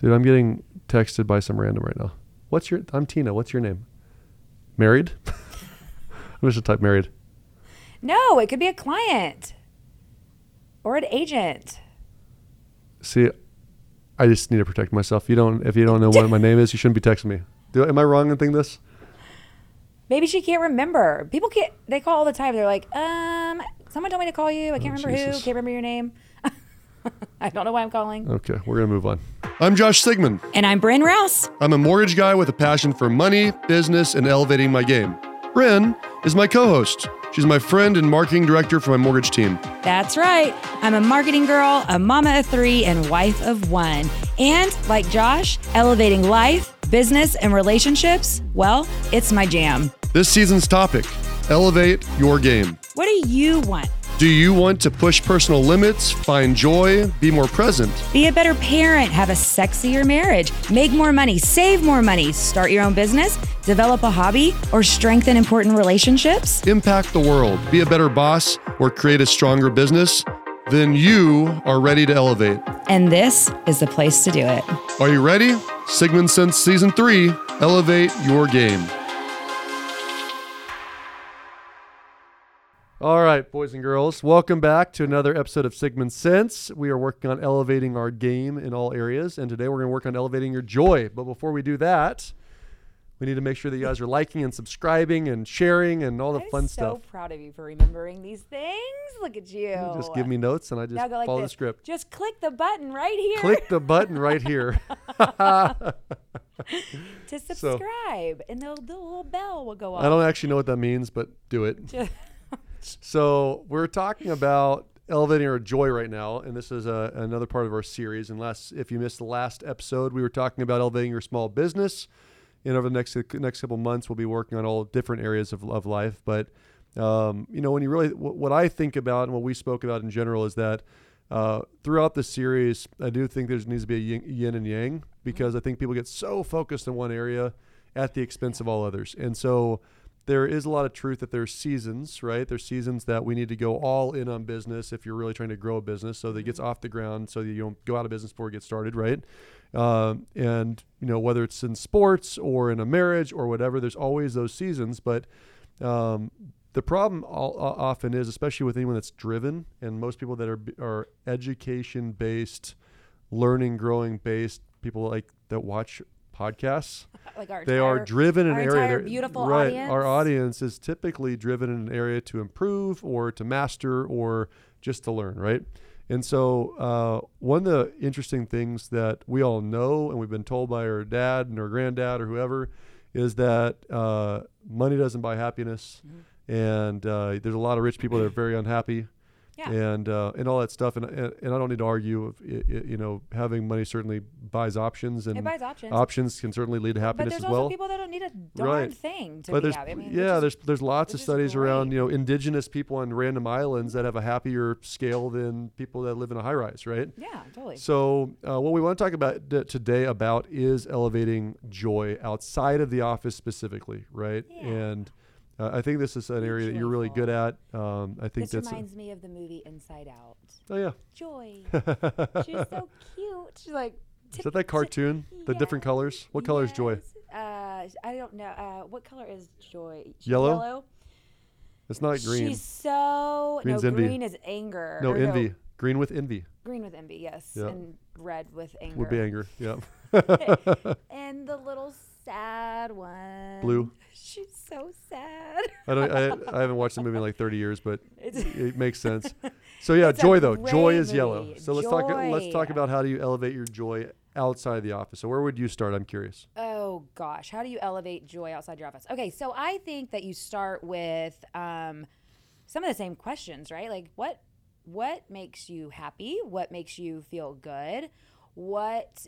Dude, I'm getting texted by some random right now. What's your? I'm Tina. What's your name? Married? I'm just gonna type married. No, it could be a client or an agent. See, I just need to protect myself. You don't. If you don't know what my name is, you shouldn't be texting me. Do, am I wrong in thinking this? Maybe she can't remember. People can't. They call all the time. They're like, um, someone told me to call you. I can't Oh, remember who. Jesus. Can't remember your name. I don't know why I'm calling. Okay, we're gonna move on. I'm Josh Sigmund. And I'm Bryn Rouse. I'm a mortgage guy with a passion for money, business, and elevating my game. Bryn is my co-host. She's my friend and marketing director for my mortgage team. That's right. I'm a marketing girl, a mama of three, and wife of one. And like Josh, elevating life, business, and relationships, well, it's my jam. This season's topic: elevate your game. What do you want? Do you want to push personal limits, find joy, be more present? Be a better parent, have a sexier marriage, make more money, save more money, start your own business, develop a hobby, or strengthen important relationships? impact the world, be a better boss, or create a stronger business, then you are ready to elevate. And this is the place to do it. Are you ready? Sigmund Sense Season 3 Elevate Your Game. All right, boys and girls, welcome back to another episode of Sigmund Sense. We are working on elevating our game in all areas, and today we're going to work on elevating your joy. But before we do that, we need to make sure that you guys are liking and subscribing and sharing and all the fun stuff. I'm fun so stuff. proud of you for remembering these things. Look at you. Just give me notes and I just now go like follow the script. Just click the button right here Click the button right here. to subscribe, and the, the little bell will go off. I don't actually know what that means, but do it. Just- So we're talking about elevating our joy right now, and this is a, another part of our series. And last, if you missed the last episode, we were talking about elevating your small business. And over the next next couple months, we'll be working on all different areas of, of life. But um, you know, when you really, what, what I think about and what we spoke about in general is that uh, throughout the series, I do think there needs to be a yin, yin and yang because I think people get so focused in one area at the expense of all others. And so there is a lot of truth that there's seasons, right? There's seasons that we need to go all in on business if you're really trying to grow a business so that it gets off the ground so that you don't go out of business before it gets started, right? Um, and, you know, whether it's in sports or in a marriage or whatever, there's always those seasons. But um, the problem all, o- often is, especially with anyone that's driven, and most people that are, are education based, learning, growing based, people like that watch podcasts like our they are driven in our an area. Beautiful right. Our audience. audience is typically driven in an area to improve or to master or just to learn, right? And so, uh, one of the interesting things that we all know and we've been told by our dad and our granddad or whoever is that uh, money doesn't buy happiness. Mm-hmm. And uh, there's a lot of rich people that are very unhappy Yeah. and uh, and all that stuff. And, and and I don't need to argue. If, you know, having money certainly buys options, and It buys options. options can certainly lead to but happiness there's as also well. people that don't need a darn Right. thing to but be there's happy. I mean, yeah, there's there's lots of studies around you know indigenous people on random islands that have a happier scale than people that live in a high rise, right? yeah, totally. So uh, what we want to talk about d- today about is elevating joy outside of the office specifically, right? Yeah. And uh, I think this is an area that you're really good at. Um, I think this that's a- reminds me of the movie Inside Out. oh yeah. Joy. She's so cute. She's like. Is that that cartoon? The different colors? What color is joy? Uh, I don't know. Uh, what color is joy? Yellow? Yellow. It's not green. She's so Green's no. envy. Green is anger. no, envy. Green with envy green with envy, yes, Yeah. and red with anger. would be anger. Yeah. And the little sad one. Blue. She's so sad. I don't. I, I haven't watched the movie in like 30 years, but It's- it makes sense. So yeah, It's joy though. Joy great is yellow. movie. So let's talk. Let's talk about how do you elevate your joy outside of the office. So where would you start? I'm curious. Oh gosh, how do you elevate joy outside your office? Okay, so I think that you start with um, some of the same questions, right? Like what what makes you happy? What makes you feel good? What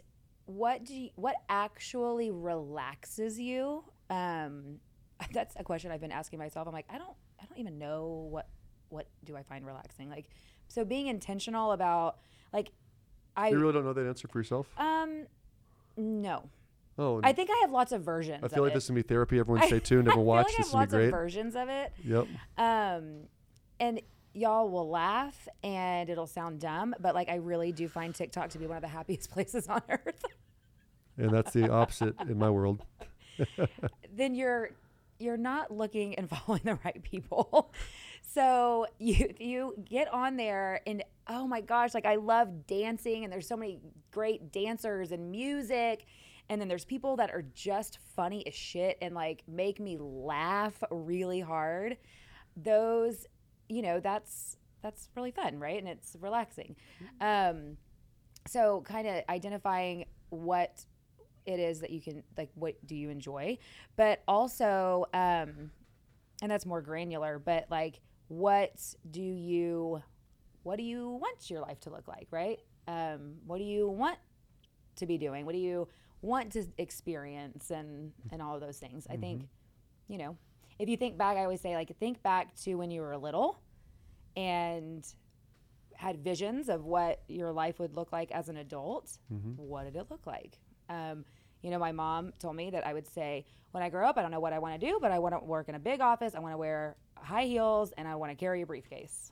what do you, what actually relaxes you? Um, that's a question I've been asking myself. I'm like, I don't I don't even know what what do I find relaxing? Like so being intentional about like I You really don't know that answer for yourself? um no. Oh, I think I have lots of versions. I feel like it. this is gonna be therapy. Everyone stay tuned. Everyone watch. like this is gonna be great. of versions of it. Yep. Um, and y'all will laugh and it'll sound dumb, but like I really do find TikTok to be one of the happiest places on earth. And that's the opposite in my world. then you're you're not looking and following the right people. so you you get on there and oh my gosh, like I love dancing and there's so many great dancers and music. And then there's people that are just funny as shit and like make me laugh really hard. Those, you know, that's that's really fun, right? And it's relaxing. Um, so kind of identifying what it is that you can like what do you enjoy? But also um and that's more granular but like what do you what do you want your life to look like right? Um what do you want to be doing? What do you want to experience and and all of those things? I think you know if you think back i always say like think back to when you were little and had visions of what your life would look like as an adult what did it look like um, you know, my mom told me that I would say, when I grow up, I don't know what I want to do, but I want to work in a big office. I want to wear high heels and I want to carry a briefcase.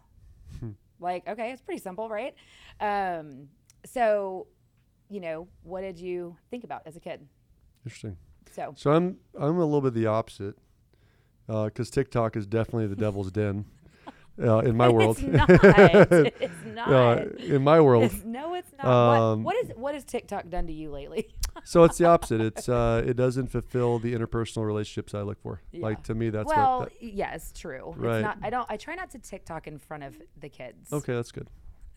like, okay, it's pretty simple, right? Um, so, you know, what did you think about as a kid? Interesting. So, So I'm I'm a little bit the opposite, because TikTok is definitely the devil's den, uh, in my world. it's not. it's not. Uh, in my world, It's- no, it's not. Um, what, what is what has TikTok done to you lately? So it's the opposite. It's uh, it doesn't fulfill the interpersonal relationships I look for. Yeah. Like to me, that's well, what. yes, true. Right. It's not. I don't. I try not to TikTok in front of the kids. Okay, that's good,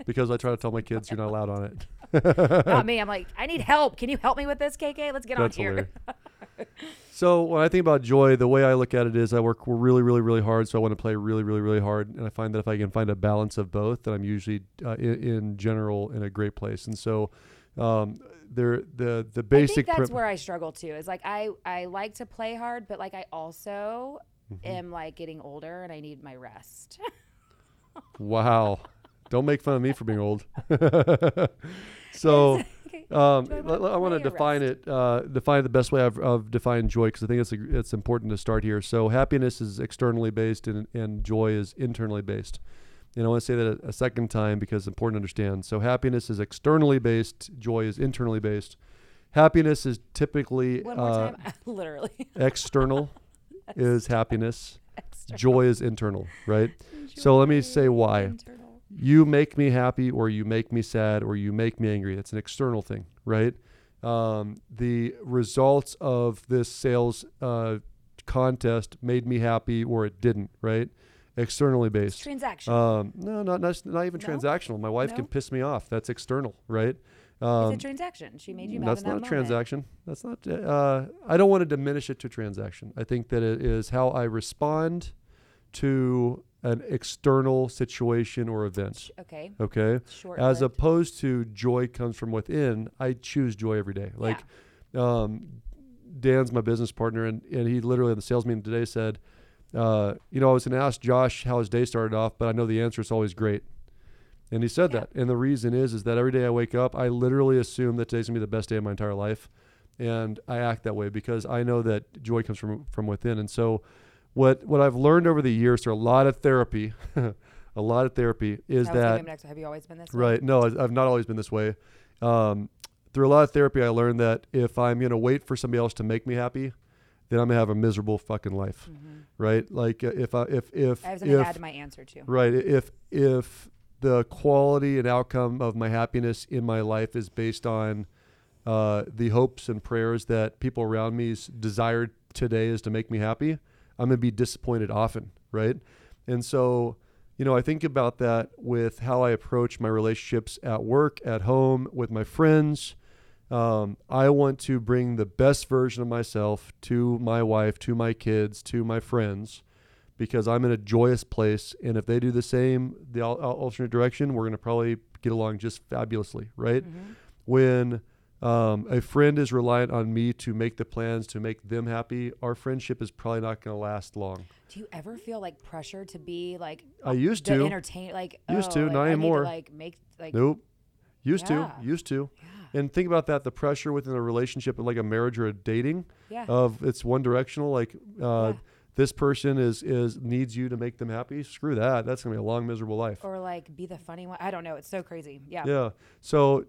because I try to tell my kids you're not allowed on it. Not me. I'm like, I need help. Can you help me with this, KK? Let's get That's on here. So when I think about joy, the way I look at it is I work really, really, really hard. So I want to play really, really, really hard, and I find that if I can find a balance of both, then I'm usually uh, in, in general in a great place. And so um, there, the the basic. I think that's prim- where I struggle too. Is like I I like to play hard, but like I also Mm-hmm. am like getting older and I need my rest. wow, don't make fun of me for being old. so. Um, Joy, l- what- l- I want to define rests? it. Uh, define the best way I've, I've defined joy because I think it's a, it's important to start here. So happiness is externally based and, and joy is internally based. And I want to say that a, a second time because it's important to understand. So happiness is externally based. Joy is internally based. Happiness is typically One more uh, time. Literally. external is happiness. External. Joy is internal, right? So let me say why. Internal. you make me happy or you make me sad or you make me angry. It's an external thing, right? Um, the results of this sales uh, contest made me happy or it didn't, right? Externally It's based. transaction. Um, no, not, not not even No? transactional. My wife can piss me off. That's external, right? Um, it's a transaction. She made you mad that's in that not a transaction. That's not. Uh, I don't want to diminish it to transaction. I think that it is how I respond to an external situation or event. Okay. Okay, Short. as opposed to joy comes from within. I choose joy every day. Like, um, Dan's my business partner, and and he literally in the sales meeting today said, uh, you know, I was going to ask Josh how his day started off, but I know the answer is always great. And he said Yeah. that. And the reason is, is that every day I wake up, I literally assume that today's gonna be the best day of my entire life. And I act that way because I know that joy comes from, from within. And so what, what I've learned over the years through a lot of therapy, a lot of therapy is I that, next, have you always been this way? right. No, I- I've not always been this way. Um, through a lot of therapy, I learned that if I'm going to wait for somebody else to make me happy, then I'm gonna have a miserable fucking life, Mhm. right? Like uh, if I, if, if, I have something to if, add to my answer too. Right. If if the quality and outcome of my happiness in my life is based on uh, the hopes and prayers that people around me's desire today is to make me happy, I'm gonna be disappointed often, right? And so, you know, I think about that with how I approach my relationships at work, at home, with my friends. Um, I want to bring the best version of myself to my wife, to my kids, to my friends because I'm in a joyous place. And if they do the same, the al- al- alternate direction, we're going to probably get along just fabulously, right? Mhm. When um, a friend is reliant on me to make the plans to make them happy, our friendship is probably not going to last long. Do you ever feel like pressure to be like I used to. entertain like Used oh, to, like, not I anymore. like make like Nope. Used Yeah. to. Used to. yeah And think about that the pressure within a relationship, like a marriage or a dating, yeah of it's one directional. Like, uh, Yeah. this person is is needs you to make them happy. Screw that. That's gonna be a long, miserable life. or like be the funny one. I don't know. It's so crazy. Yeah. Yeah. So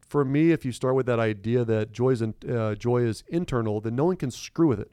for me, if you start with that idea that joy is in, uh, joy is internal, then no one can screw with it.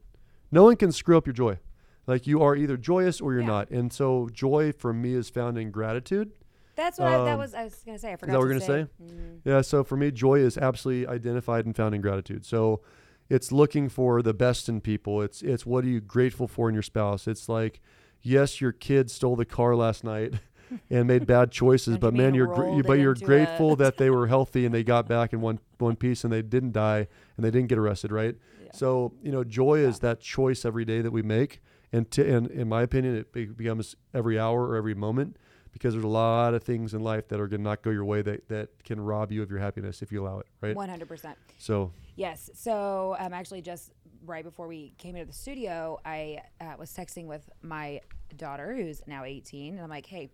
No one can screw up your joy. Like you are either joyous or you're Yeah. not. And so joy for me is found in gratitude. That's what I, that Um, was. I was gonna say. I Is forgot. that what we're gonna say? Mhm. Yeah. So for me, joy is absolutely identified and found in gratitude. So it's looking for the best in people. It's it's what are you grateful for in your spouse. It's like, yes, your kid stole the car last night and made bad choices, but man, you're gr- but you're grateful a- that they were healthy and they got back in one one piece and they didn't die and they didn't get arrested, right? Yeah. So you know, joy is that choice every day that we make, and to, and in my opinion, it becomes every hour or every moment because there's a lot of things in life that are going to not go your way that that can rob you of your happiness if you allow it, right? One hundred percent. So Yes. So um, actually, just right before we came into the studio, I uh, was texting with my daughter, who's now 18, and I'm like, "Hey,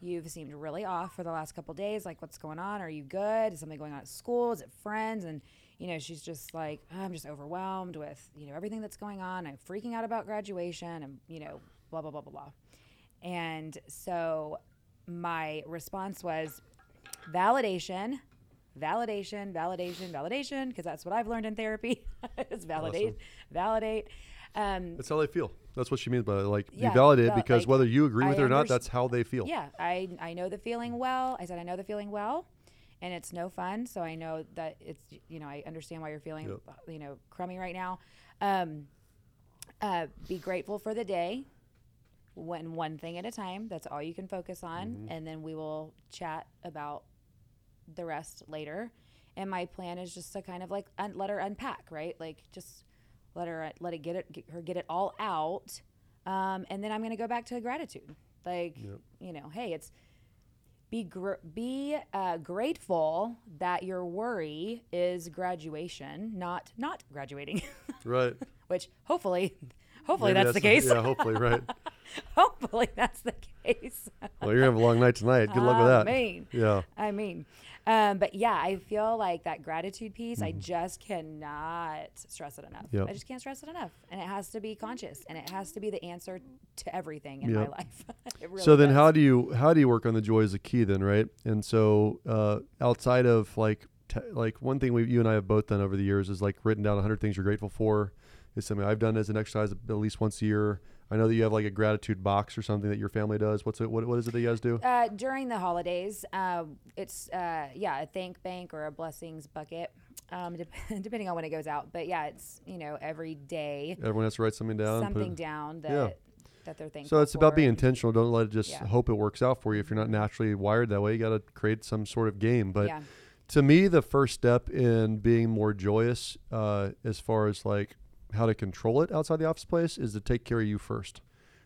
you've seemed really off for the last couple days. Like, what's going on? Are you good? Is something going on at school? Is it friends?" And you know, she's just like, "I'm just overwhelmed with you know everything that's going on. I'm freaking out about graduation, and you know, blah blah blah blah blah." And so my response was validation validation, validation, validation, because that's what I've learned in therapy. is validate, validate. Um, that's how they feel. That's what she means by like Yeah, be validated val- because like, whether you agree I with it or not, that's how they feel. yeah, I I know the feeling well. I said I know the feeling well, and it's no fun. So I know that it's you know I understand why you're feeling Yep. you know crummy right now. Um, uh, be grateful for the day. One one thing at a time. That's all you can focus on, Mm-hmm. and then we will chat about the rest later. And my plan is just to kind of like un- let her unpack, right? Like just let her let it get it get her get it all out, um, and then I'm gonna go back to gratitude. Like Yep. you know, hey, it's be gr- be uh, grateful that your worry is graduation, not not graduating. Right. Which hopefully, hopefully Maybe that's, the case. Yeah, hopefully, right. hopefully that's the case. Well, you're gonna have a long night tonight. Good luck with that. I mean, Yeah. I mean, um, but yeah, I feel like that gratitude piece, I Mm-hmm. just cannot stress it enough. Yep. I just can't stress it enough. And it has to be conscious and it has to be the answer to everything in my life. Really so then, does. how do you how do you work on the joy as a key then, right? And so uh, outside of like like one thing we you and I have both done over the years is like written down 100 things you're grateful for. Is something I've done as an exercise at least once a year. I know that you have like a gratitude box or something that your family does. What's it? What, what is it that you guys do? Uh, during the holidays, uh, it's uh, yeah, a thank bank or a blessings bucket, um, dep- depending on when it goes out. But yeah, it's you know every day Everyone has to write something down. it- something down that Yeah. that they're thankful. So it's about being intentional. Don't let it just Yeah. hope it works out for you. If you're not naturally wired that way, you got to create some sort of game. But yeah, to me, the first step in being more joyous, uh, as far as like how to control it outside the office place, is to take care of you 1st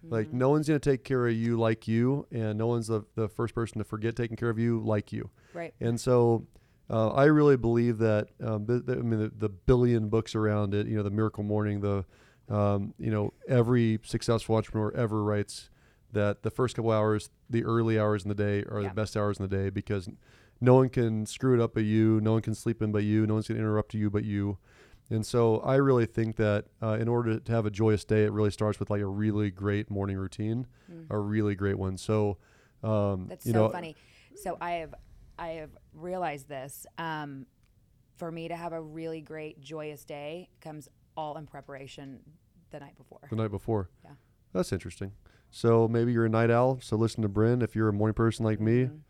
Like Mm-hmm. no one's gonna take care of you like you, and no one's the, the first person to forget taking care of you like you. right. And so, uh, I really believe that. Um, the, the, I mean, the, the billion books around it. You know, the Miracle Morning. The, um, you know, every successful entrepreneur ever writes that the first couple hours, the early hours in the day, are Yeah. the best hours in the day because no one can screw it up but you. No one can sleep in but you. No one's gonna interrupt you but you. And so I really think that uh, in order to have a joyous day, it really starts with like a really great morning routine, a really great one. So, um, Mm. That's so know, funny. So I have I have realized this. Um, for me to have a really great joyous day comes all in preparation the night before. the night before. Yeah. That's interesting. So maybe you're a night owl. So listen to Bryn if you're a morning person like me. Mhm.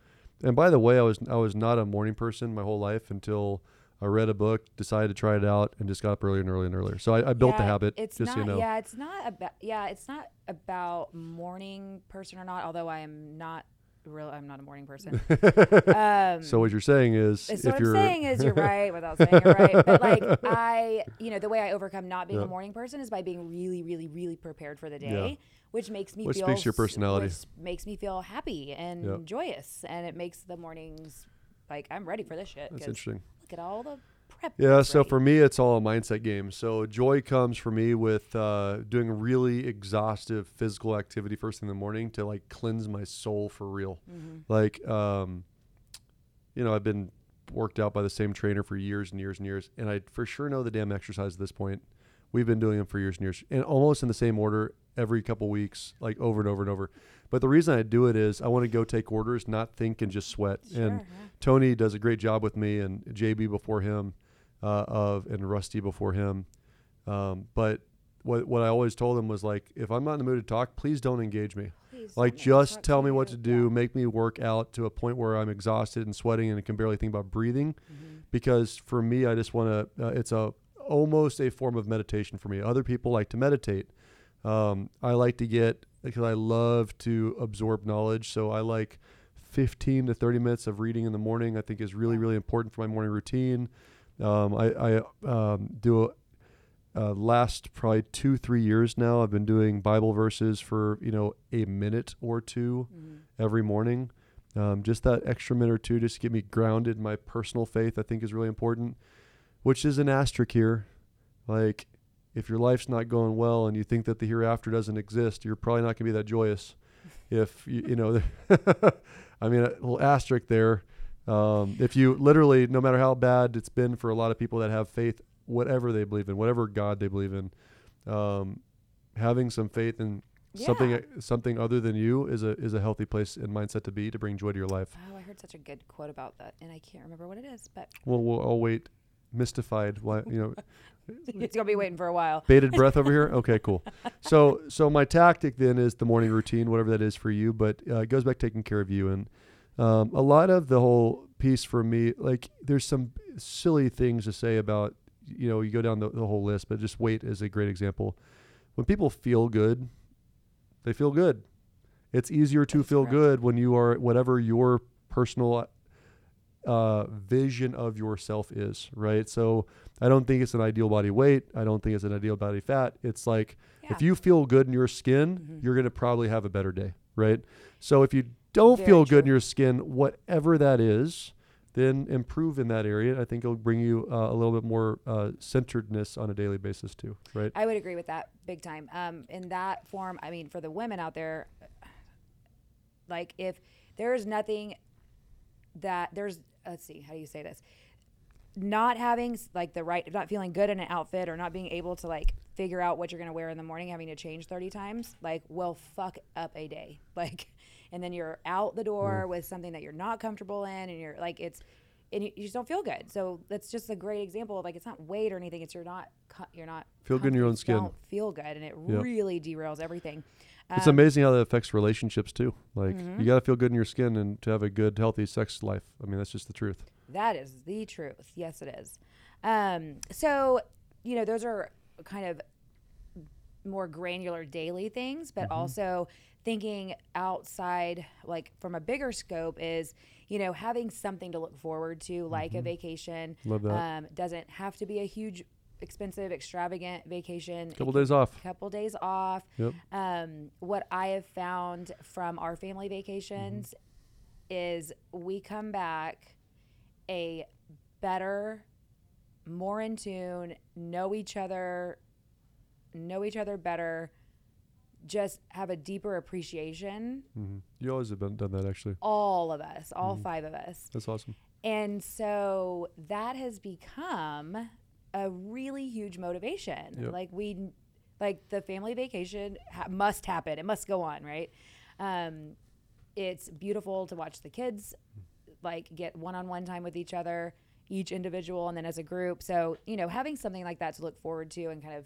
And by the way, I was I was not a morning person my whole life until I read a book, decided to try it out, and just got up earlier and earlier and earlier. So I, I built the habit. It's just not. so you know. Yeah, it's not about. Yeah, it's not about morning person or not. Although I am not real. I'm not a morning person. um, So what you're saying is, So if what I'm you're saying is you're right without saying you're right. But like I, you know, the way I overcome not being Yeah. a morning person is by being really, really, really prepared for the day, which makes me Which feel speaks to your personality. Which makes me feel happy and Yeah. joyous, and it makes the mornings like I'm ready for this shit. that's interesting. Look at all the prep. Yeah, so ready. for me, it's all a mindset game. So joy comes for me with uh, doing really exhaustive physical activity first thing in the morning to like cleanse my soul for real. Mhm. Like, um, you know, I've been worked out by the same trainer for years and years and years, and I for sure know the damn exercise at this point. we've been doing them for years and years, and almost in the same order every couple weeks, like over and over and over. But the reason I do it is I want to go take orders, not think and just sweat. Sure, and yeah. Tony does a great job with me, and JB before him, uh, of and Rusty before him. Um, but what what I always told him was like, if I'm not in the mood to talk, please don't engage me. Please Like, just tell me what to do, Yeah. make me work out to a point where I'm exhausted and sweating and can barely think about breathing. Mhm. Because for me, I just want to. Uh, it's a almost a form of meditation for me. Other people like to meditate. Um, I like to get because I love to absorb knowledge. So I like 15 to 30 minutes of reading in the morning. I think is really really important for my morning routine. Um, I, I um, do a, uh, last probably two three years now. I've been doing Bible verses for you know a minute or two Mhm. every morning. Um, just that extra minute or two just to get me grounded in my personal faith, I think is really important, which is an asterisk here. Like, if your life's not going well and you think that the hereafter doesn't exist, you're probably not going to be that joyous. If you, you know, I mean, a little asterisk there. Um, if you literally, no matter how bad it's been for a lot of people that have faith, whatever they believe in, whatever God they believe in, um, having some faith in something Yeah. something other than you is a is a healthy place and mindset to be to bring joy to your life. Oh, I heard such a good quote about that, and I can't remember what it is, but Well, we'll all wait, mystified. Why you know, it's gonna be waiting for a while. bated breath over here. Okay, cool. So so my tactic then is the morning routine, whatever that is for you. But uh, it goes back to taking care of you and um, a lot of the whole piece for me. Like there's some silly things to say about you know you go down the, the whole list, but just weight is a great example. When people feel good, they feel good. It's easier to That's feel good when you are whatever your personal uh, vision of yourself is, right? So I don't think it's an ideal body weight. I don't think it's an ideal body fat. It's like if you feel good in your skin, Mhm. you're going to probably have a better day, right? So if you don't Very feel good in your skin, whatever that is, then improve in that area. I think it'll bring you uh, a little bit more uh, centeredness on a daily basis too, right? I would agree with that big time. Um, in that form, I mean, for the women out there, like if there is nothing that there's, let's see, how do you say this? Not having like the right, not feeling good in an outfit or not being able to like figure out what you're gonna wear in the morning, having to change 30 times, like will fuck up a day. Like, and then you're out the door mm. with something that you're not comfortable in, and you're like, it's, and you, you just don't feel good. So that's just a great example of like it's not weight or anything. It's you're not you're not Feel good in your own skin. Don't feel good, and it Yep. really derails everything. It's Um, amazing how that affects relationships too. Like Mhm. you got to feel good in your skin and to have a good, healthy sex life. I mean, that's just the truth. That is the truth. Yes, it is. Um, so, you know, those are kind of more granular daily things, but also thinking outside, like from a bigger scope, is, you know, having something to look forward to, like a vacation. Love that. Um, doesn't have to be a huge, expensive, extravagant vacation. Couple days off. couple days off. Yep. Um, what I have found from our family vacations is we come back a better, more in tune, know each other, know each other better, just have a deeper appreciation. hmm You always have been, done that actually. All of us, all five of us. That's awesome. And so that has become a really huge motivation. Yep. Like we, like the family vacation ha- must happen. It must go on, right? Um, it's beautiful to watch the kids like get one-on-one time with each other, each individual, and then as a group. So you know, having something like that to look forward to and kind of,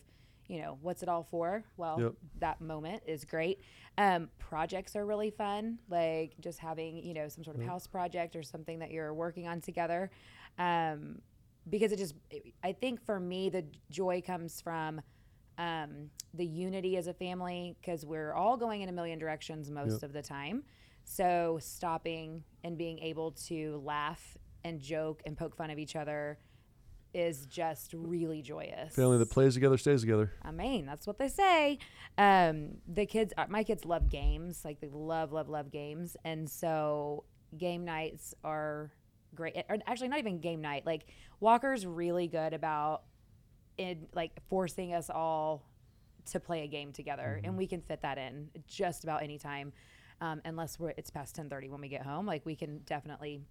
you know, what's it all for? Well, Yep. that moment is great. Um, projects are really fun, like just having you know some sort of house project or something that you're working on together, um, because it just I think for me the joy comes from um, the unity as a family because we're all going in a million directions most Yep. of the time. So stopping and being able to laugh and joke and poke fun of each other is just really joyous. Family that plays together stays together. I mean, that's what they say. Um, the kids, uh, my kids love games. Like they love, love, love games, and so game nights are great. Or actually, not even game night. Like Walker's really good about in like forcing us all to play a game together, and we can fit that in just about any time, um, unless we're it's past ten thirty when we get home. Like we can definitely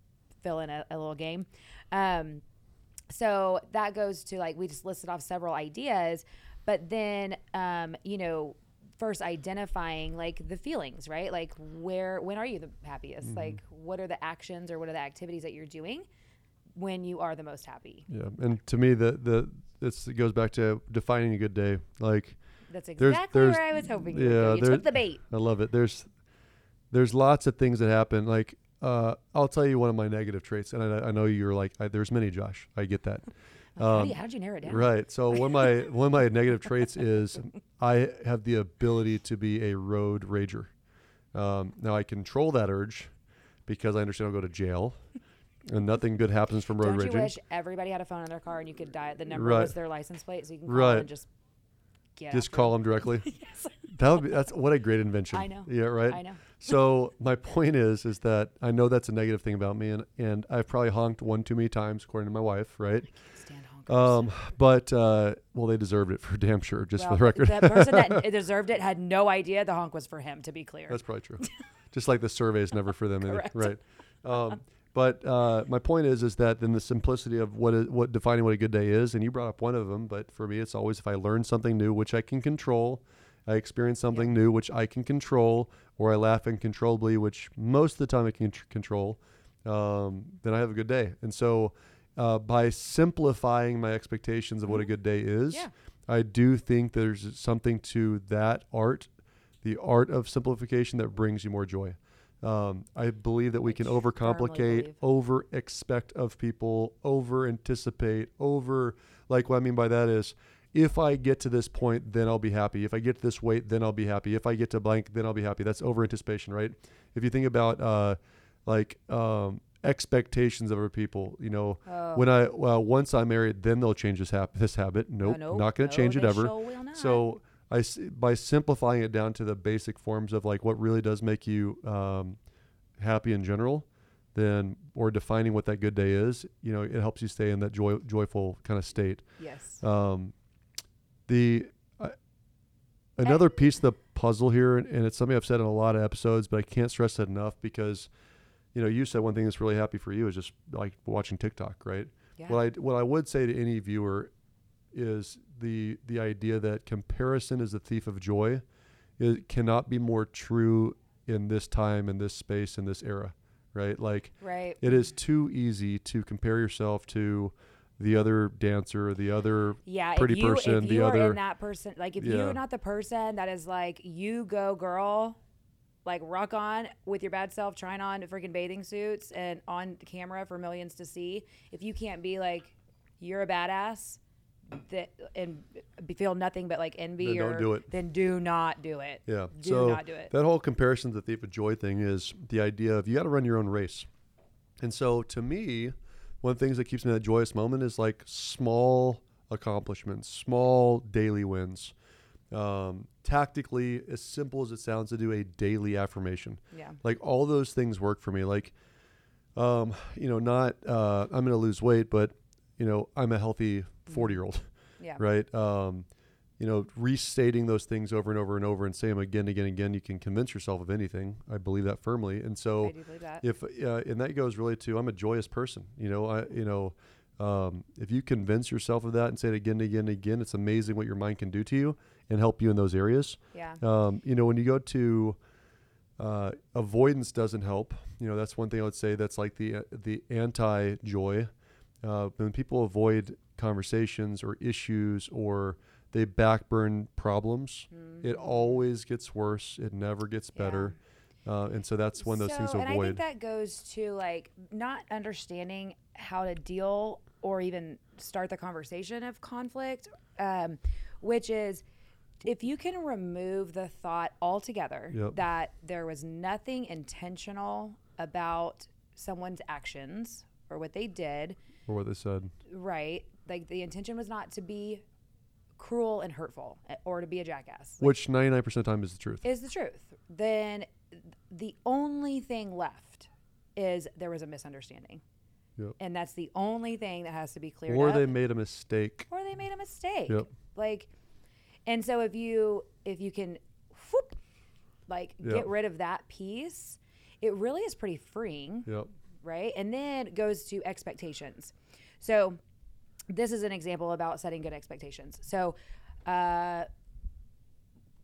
fill in a, a little game. Um, so that goes to like we just listed off several ideas, but then um, you know first identifying like the feelings, right? Like where when are you the happiest? Mm-hmm. Like what are the actions or what are the activities that you're doing when you are the most happy? Yeah, and to me, the the it's, it goes back to defining a good day. Like That's exactly there's- where I was hoping yeah, go. You took the bait. I love it. There's there's lots of things that happen. Like uh, I'll tell you one of my negative traits, and I, I know you're like, I, there's many, Josh. I get that. How, Um, do you, how did you narrow it down? Right. So one of my one of my negative traits is I have the ability to be a road rager. Um, now I control that urge because I understand I'll go to jail, and nothing good happens from road Don't raging. you wish everybody had a phone in their car and you could dial the number Right. was their license plate so you can call Right. and just get Just call them directly. Yes. That would be that's what a great invention. I know. Yeah. Right. I know. So my point is, is that I know that's a negative thing about me, and and I've probably honked one too many times, according to my wife, right? Um, but uh, well, they deserved it for damn sure, just well, for the record. the person that deserved it had no idea the honk was for him. To be clear, That's probably true. Just like the survey is never for them, either. Correct. right? Um, but uh, my point is, is that then the simplicity of what is what defining what a good day is, and you brought up one of them. But for me, it's always if I learn something new, which I can control, I experience something new, which I can control, or I laugh uncontrollably, which most of the time I can tr- control. Um, then I have a good day. And so, uh, by simplifying my expectations of what a good day is, Yeah. I do think there's something to that art the art of simplification that brings you more joy. Um, I believe that we can overcomplicate, over expect of people, over anticipate, over like what I mean by that is if I get to this point, then I'll be happy. If I get to this weight, then I'll be happy. If I get to blank, then I'll be happy. That's over anticipation, right? If you think about uh, like um, expectations of other people, you know, Oh. when I well once I'm married, then they'll change this hap- this habit. Nope, no, not going no, to change it ever. sure will not. So I by simplifying it down to the basic forms of like what really does make you um, happy in general, then or defining what that good day is, you know, it helps you stay in that joy, joyful kind of state. yes, Um, the uh, another piece of the puzzle here, and, and it's something I've said in a lot of episodes, but I can't stress it enough because, you know, you said one thing that's really happy for you is just like watching TikTok, right? yeah, What I what I would say to any viewer is the the idea that comparison is the thief of joy. It cannot be more true in this time, in this space, in this era, right? Like right. it is too easy to compare yourself to the other dancer or the other. Yeah, pretty you, person, the are other- in that person, like if Yeah. you're not the person that is like you go girl, like rock on with your bad self, trying on freaking bathing suits and on camera for millions to see. If you can't be like you're a badass, that and feel nothing but like envy Then or don't do it. then do not do it. Yeah. Do so not do it. that whole comparison to the thief of joy thing is the idea of you got to run your own race. And so to me, one of the things that keeps me in that joyous moment is like small accomplishments, small daily wins. Um, tactically, as simple as it sounds, to do a daily affirmation. Yeah. Like all those things work for me. Like, um, you know, not uh, I'm going to lose weight, but you know, I'm a healthy 40 year old Yeah. right? Um, you know, restating those things over and over and over and say them again, and again, and again. You can convince yourself of anything. I believe that firmly. And I so, do believe that. if uh, and that goes really to I'm a joyous person. You know, I you know, um, if you convince yourself of that and say it again and again and again, it's amazing what your mind can do to you and help you in those areas. yeah. Um, you know, when you go to uh, avoidance doesn't help. You know, that's one thing I would say. That's like the the anti joy. Uh, when people avoid conversations or issues or they backburn problems, it always gets worse. It never gets Mm-hmm. Yeah. better. Uh, and so that's one of those things to and I think that goes to like not understanding how to deal or even start the conversation of conflict, um, which is if you can remove the thought altogether Yep. that there was nothing intentional about someone's actions or what they did, or what they said. right? Like the intention was not to be cruel and hurtful eh, or to be a jackass. Like, Which 99% of the time is the truth. is the truth, then the only thing left is there was a misunderstanding. Yep. And that's the only thing that has to be cleared Or up. they made a mistake. or they made a mistake. Yep. Like and so if you if you can whoop, like Yep. get rid of that piece, it really is pretty freeing Yep. right? And then it goes to expectations. So this is an example about setting good expectations. So, uh,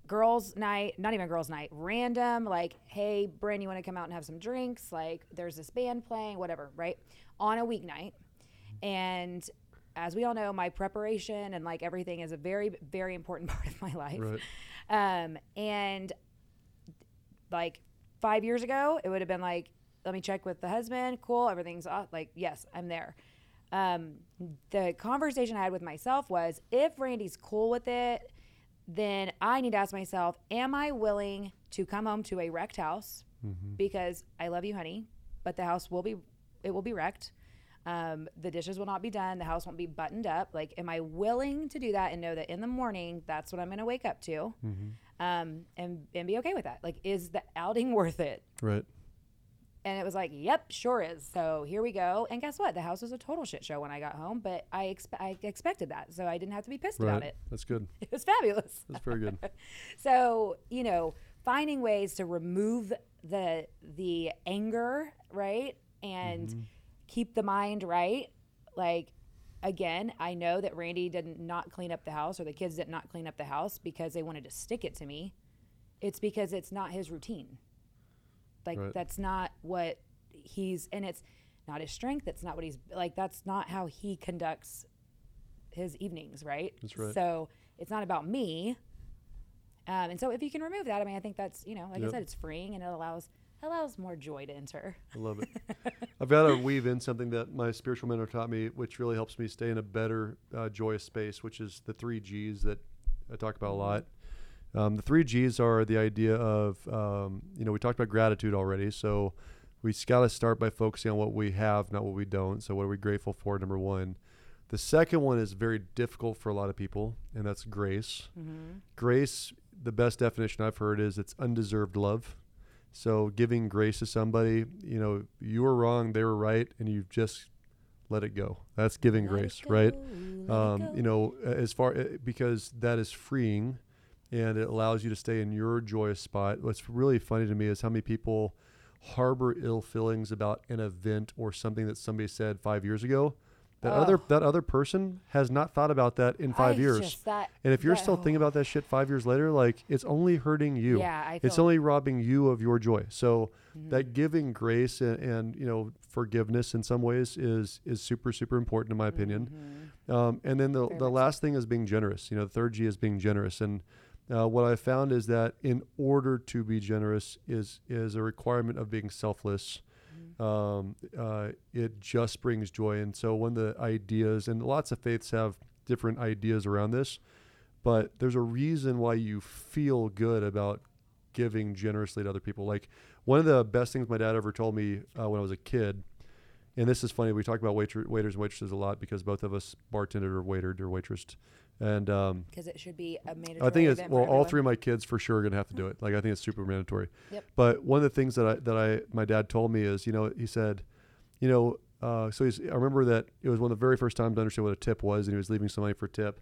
girls' night, not even girls' night, random, like, hey, Bryn, you want to come out and have some drinks? Like, there's this band playing, whatever, right? On a weeknight. And as we all know, my preparation and like everything is a very, very important part of my life. Right. Um, and like five years ago, it would have been like, let me check with the husband. Cool, everything's off. Like, yes, I'm there. Um, the conversation I had with myself was, if Randy's cool with it, then I need to ask myself, am I willing to come home to a wrecked house because I love you, honey, but the house will be, it will be wrecked. Um, the dishes will not be done. The house won't be buttoned up. Like, am I willing to do that and know that in the morning that's what I'm going to wake up to, um, and and be okay with that? Like, is the outing worth it? Right. And it was like, yep, sure is. So here we go. And guess what? The house was a total shit show when I got home, but I expe- I expected that, so I didn't have to be pissed about it. That's good. It was fabulous. That's very good. So you know, finding ways to remove the the anger, right, and Mm-hmm. keep the mind right. Like again, I know that Randy did not clean up the house, or the kids did not clean up the house because they wanted to stick it to me. It's because it's not his routine. Like Right. that's not what he's, and it's not his strength. It's not what he's like. That's not how he conducts his evenings, right? That's right. So it's not about me. Um, and so if you can remove that, I mean, I think that's you know, like Yep. I said, it's freeing and it allows allows more joy to enter. I love it. I've got to weave in something that my spiritual mentor taught me, which really helps me stay in a better, uh, joyous space, which is the three G's that I talk about a lot. Um, the three G's are the idea of, um, you know, we talked about gratitude already. So we got to start by focusing on what we have, not what we don't. So what are we grateful for? Number one. The second one is very difficult for a lot of people, and that's grace. Grace, the best definition I've heard is it's undeserved love. So giving grace to somebody, you know, you were wrong, they were right, and you've just let it go. That's giving Let grace, go, right? Um, you know, as far uh, because that is freeing, and it allows you to stay in your joyous spot. What's really funny to me is how many people harbor ill feelings about an event or something that somebody said five years ago. That other that other person has not thought about that in five I years. that- And if you're that- still thinking about that shit five years later, like it's only hurting you. Yeah, I it's only robbing you of your joy. So Mm-hmm. that giving grace and, and you know forgiveness in some ways is is super super important in my opinion. Um, and then the the last thing is being generous. You know, the third G is being generous. And uh, what I found is that in order to be generous is is a requirement of being selfless. Um, uh, it just brings joy. And so one of the ideas, and lots of faiths have different ideas around this, but there's a reason why you feel good about giving generously to other people. Like one of the best things my dad ever told me uh, when I was a kid, and this is funny. We talk about waiter, waiters and waitresses a lot because both of us bartended or waitered or waitressed, and um, because it should be a mandatory. I think it's well, all three of my kids for sure are gonna have to do it. Like I think it's super mandatory. Yep. But one of the things that I that I my dad told me is, you know, he said, you know, uh, so he's, I remember that it was one of the very first times I understood what a tip was, and he was leaving some money for a tip,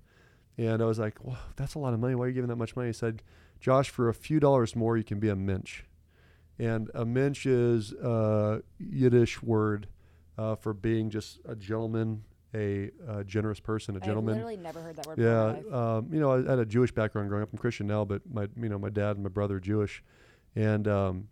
and I was like, wow, that's a lot of money. Why are you giving that much money? He said, Josh, for a few dollars more, you can be a mensch, and a mensch is a Yiddish word uh, for being just a gentleman, a, uh generous person, a I've gentleman. literally never heard that word. Yeah, um, you know, I had a Jewish background growing up. I'm Christian now, but my, you know, my dad and my brother are Jewish, and um,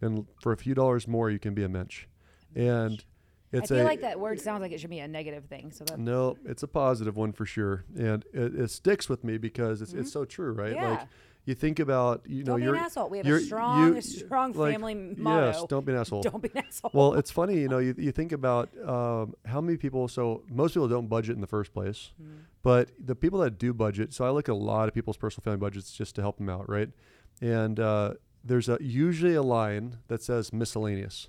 and for a few dollars more, you can be a mensch, and it's I feel a like that word sounds like it should be a negative thing. So no, it's a positive one for sure, and it, it sticks with me because it's it's so true, right? Like Mm-hmm. Yeah. You think about, you know, don't be you're an asshole. We have a strong, you- a strong like, family motto. Yes, don't be an asshole. Don't be an asshole. well, it's funny, you know, you, you think about um, how many people, so most people don't budget in the first place, Mm-hmm. but the people that do budget, so I look at a lot of people's personal family budgets just to help them out, right? And uh, there's a usually a line that says miscellaneous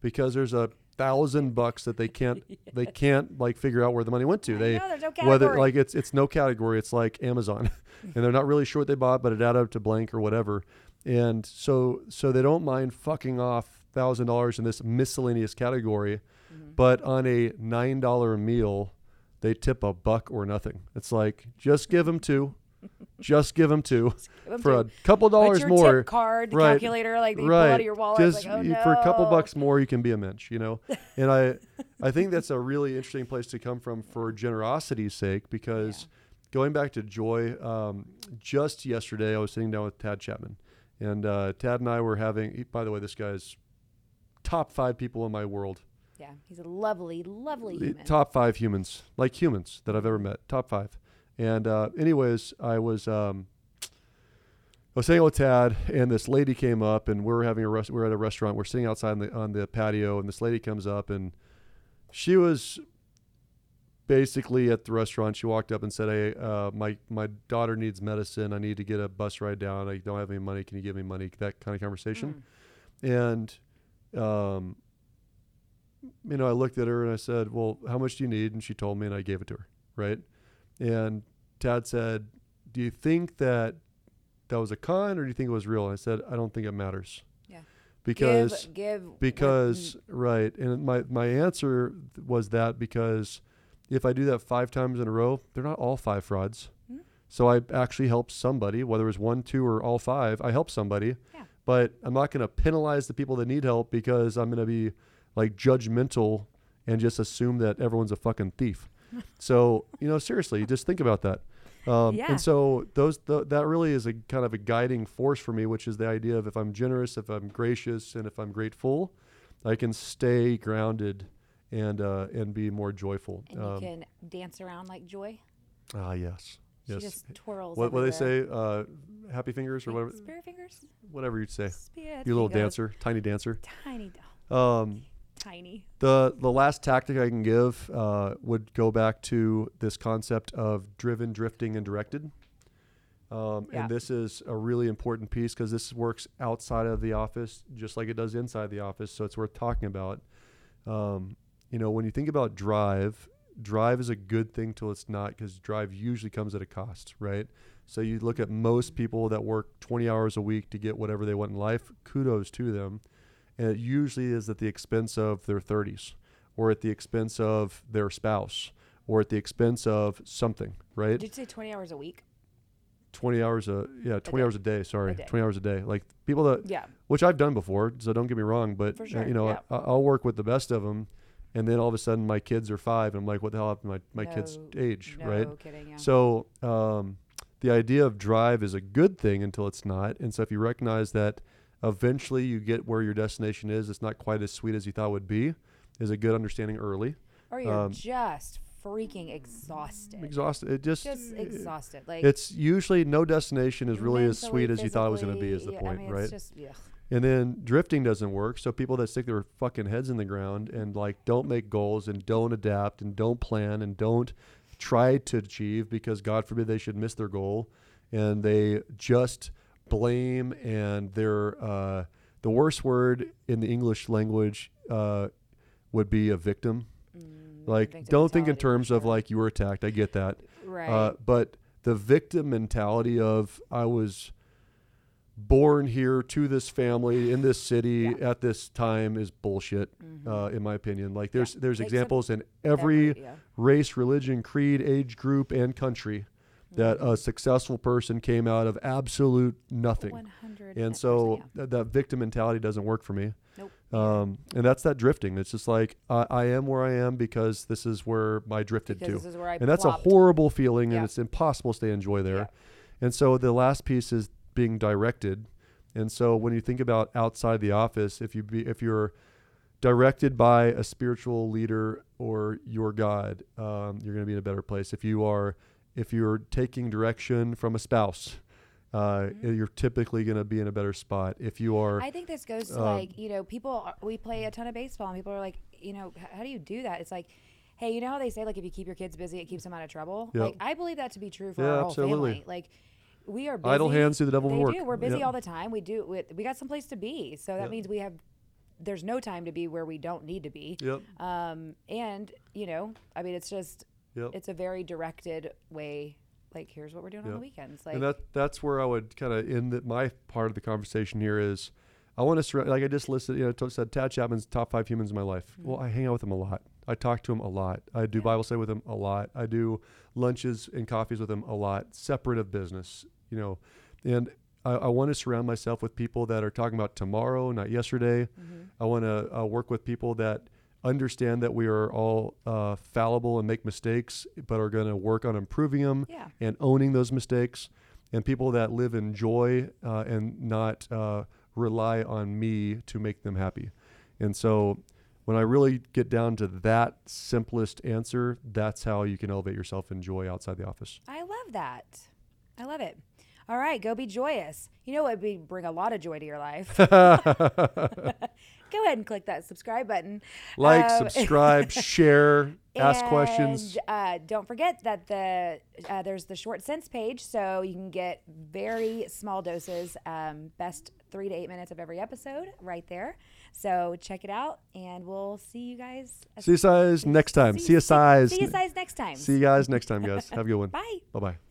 because there's a thousand bucks that they can't they can't like figure out where the money went to. I they know, no whether like it's it's no category. It's like Amazon, and they're not really sure what they bought, but it added up to blank or whatever. And so so they don't mind fucking off thousand dollars in this miscellaneous category, Mm-hmm. but on a nine dollar meal, they tip a buck or nothing. It's like just give them two, just give them two Give 'em for a two. couple Put dollars more. card, the Right. calculator, like you right. pull out of your wallet. Just like, oh, you- no. for a couple bucks more, you can be a mensch, you know. And I, I think that's a really interesting place to come from for generosity's sake because going back to joy, um, just yesterday I was sitting down with Tad Chapman, and uh, Tad and I were having. he- By the way, this guy's top five people in my world. Yeah, he's a lovely, lovely human. Top five humans, like humans that I've ever met. Top five. And uh, anyways, I was um, I was sitting with Tad, and this lady came up, and we're having a rest- we're at a restaurant. We're sitting outside on the on the patio, and this lady comes up, and she was basically at the restaurant. She walked up and said, "Hey, uh, my my daughter needs medicine. I need to get a bus ride down. I don't have any money. Can you give me money?" That kind of conversation. Mm. And, um, you know, I looked at her and I said, "Well, how much do you need?" And she told me, and I gave it to her. Right. And Tad said, "Do you think that that was a con, or do you think it was real?" And I said, "I don't think it matters." Yeah. Because give, give because right, and my my answer was that because if I do that five times in a row, they're not all five frauds. Mhm. So I actually helped somebody, whether it was one, two, or all five. I helped somebody, Yeah. but I'm not going to penalize the people that need help because I'm going to be like judgmental and just assume that everyone's a fucking thief. So you know, seriously, just think about that. Um, Yeah. And so those th- that really is a kind of a guiding force for me, which is the idea of if I'm generous, if I'm gracious, and if I'm grateful, I can stay grounded and uh, and be more joyful. and you Um, can dance around like Joy. ah, yes, She yes. just twirls. What what they say? Uh, happy fingers or whatever, Spirit fingers. whatever you'd say. Spirit You little fingers. dancer, tiny dancer. Tiny, doll. Um, tiny. The the last tactic I can give uh, would go back to this concept of driven, drifting, and directed. Um, Yeah. And this is a really important piece because this works outside of the office just like it does inside the office. So it's worth talking about. Um, you know, when you think about drive, drive is a good thing till it's not because drive usually comes at a cost, right? So you look at most people that work 20 hours a week to get whatever they want in life. Kudos to them and it usually is at the expense of their 30s or at the expense of their spouse or at the expense of something right Did you say 20 hours a week? 20 hours a yeah 20 day. hours a day sorry day. 20 hours a day like people that Yeah. which i've done before so don't get me wrong but For uh, you know yeah. I, i'll work with the best of them and then all of a sudden my kids are five and i'm like what the hell happened to my, my kids age no right kidding. Yeah. so um, the idea of drive is a good thing until it's not. And so if you recognize that eventually you get where your destination is, it's not quite as sweet as you thought it would be, is a good understanding early. or you're um, just freaking exhausted. Exhausted. It just, just exhausted. Like it's usually no destination is really as sweet as you thought it was going to be. Is the point, I mean, right? It's just. And then drifting doesn't work. So people that stick their fucking heads in the ground and like don't make goals and don't adapt and don't plan and don't try to achieve because God forbid they should miss their goal and they just blame and they're uh, the worst word in the English language uh, would be a victim. Mm, Like don't think in terms of like you were attacked. I get that. right. Uh, but the victim mentality of I was born here to this family in this city Yeah. at this time is bullshit, Mhm. uh, in my opinion. Like there's there's Like examples in every yeah. race, religion, creed, age group, and country that Mhm. a successful person came out of absolute nothing. 100 And so yeah. th- that victim mentality doesn't work for me. Nope. Um, and that's that drifting. It's just like I, I am where I am because this is where I drifted because to this is where I and that's a horrible feeling Yeah. and it's impossible to stay in joy there Yeah. and so the last piece is being directed and so when you think about outside the office if you be if you're directed by a spiritual leader or your god um, you're going to be in a better place if you are if you're taking direction from a spouse uh, Mhm. you're typically going to be in a better spot if you are I think this goes to um, like you know people. Are, we play a ton of baseball, and people are like, you know, "H- how do you do that? It's like, hey, you know how they say like if you keep your kids busy, it keeps them out of trouble. Yep. Like I believe that to be true for Yeah, our whole absolutely. family. Like we are busy. idle hands do the devil They work do. We're busy Yep. all the time. We do. We, we got someplace to be, so that Yep. means we have. There's no time to be where we don't need to be. yep Um, and you know, I mean, it's just yep it's a very directed way. Like here's what we're doing on the weekends. Like and that that's where I would kind of end the, my part of the conversation here is I want to surround like I just listed you know said Tad Chapman's top five humans in my life. Well, I hang out with him a lot. I talk to him a lot. I do Yeah. Bible study with him a lot. I do lunches and coffees with him a lot, separate of business. You know, and I, I want to surround myself with people that are talking about tomorrow, not yesterday. mhm. I want to uh, work with people that understand that we are all uh, fallible and make mistakes, but are going to work on improving them Yeah. and owning those mistakes. And people that live in joy uh, and not uh, rely on me to make them happy. And so when I really get down to that simplest answer, that's how you can elevate yourself in joy outside the office. I love that. I love it. All right, go be joyous. You know what would bring a lot of joy to your life? go ahead and click that subscribe button. like, Um, subscribe, share, ask questions. And, uh, don't forget that the uh, there's the short sense page, so you can get very small doses, um, best three to eight minutes of every episode, right there. So check it out, and we'll see you guys. See you guys next time. See you guys. See you guys next time. See you guys next time, guys. Have a good one. Bye. Bye bye.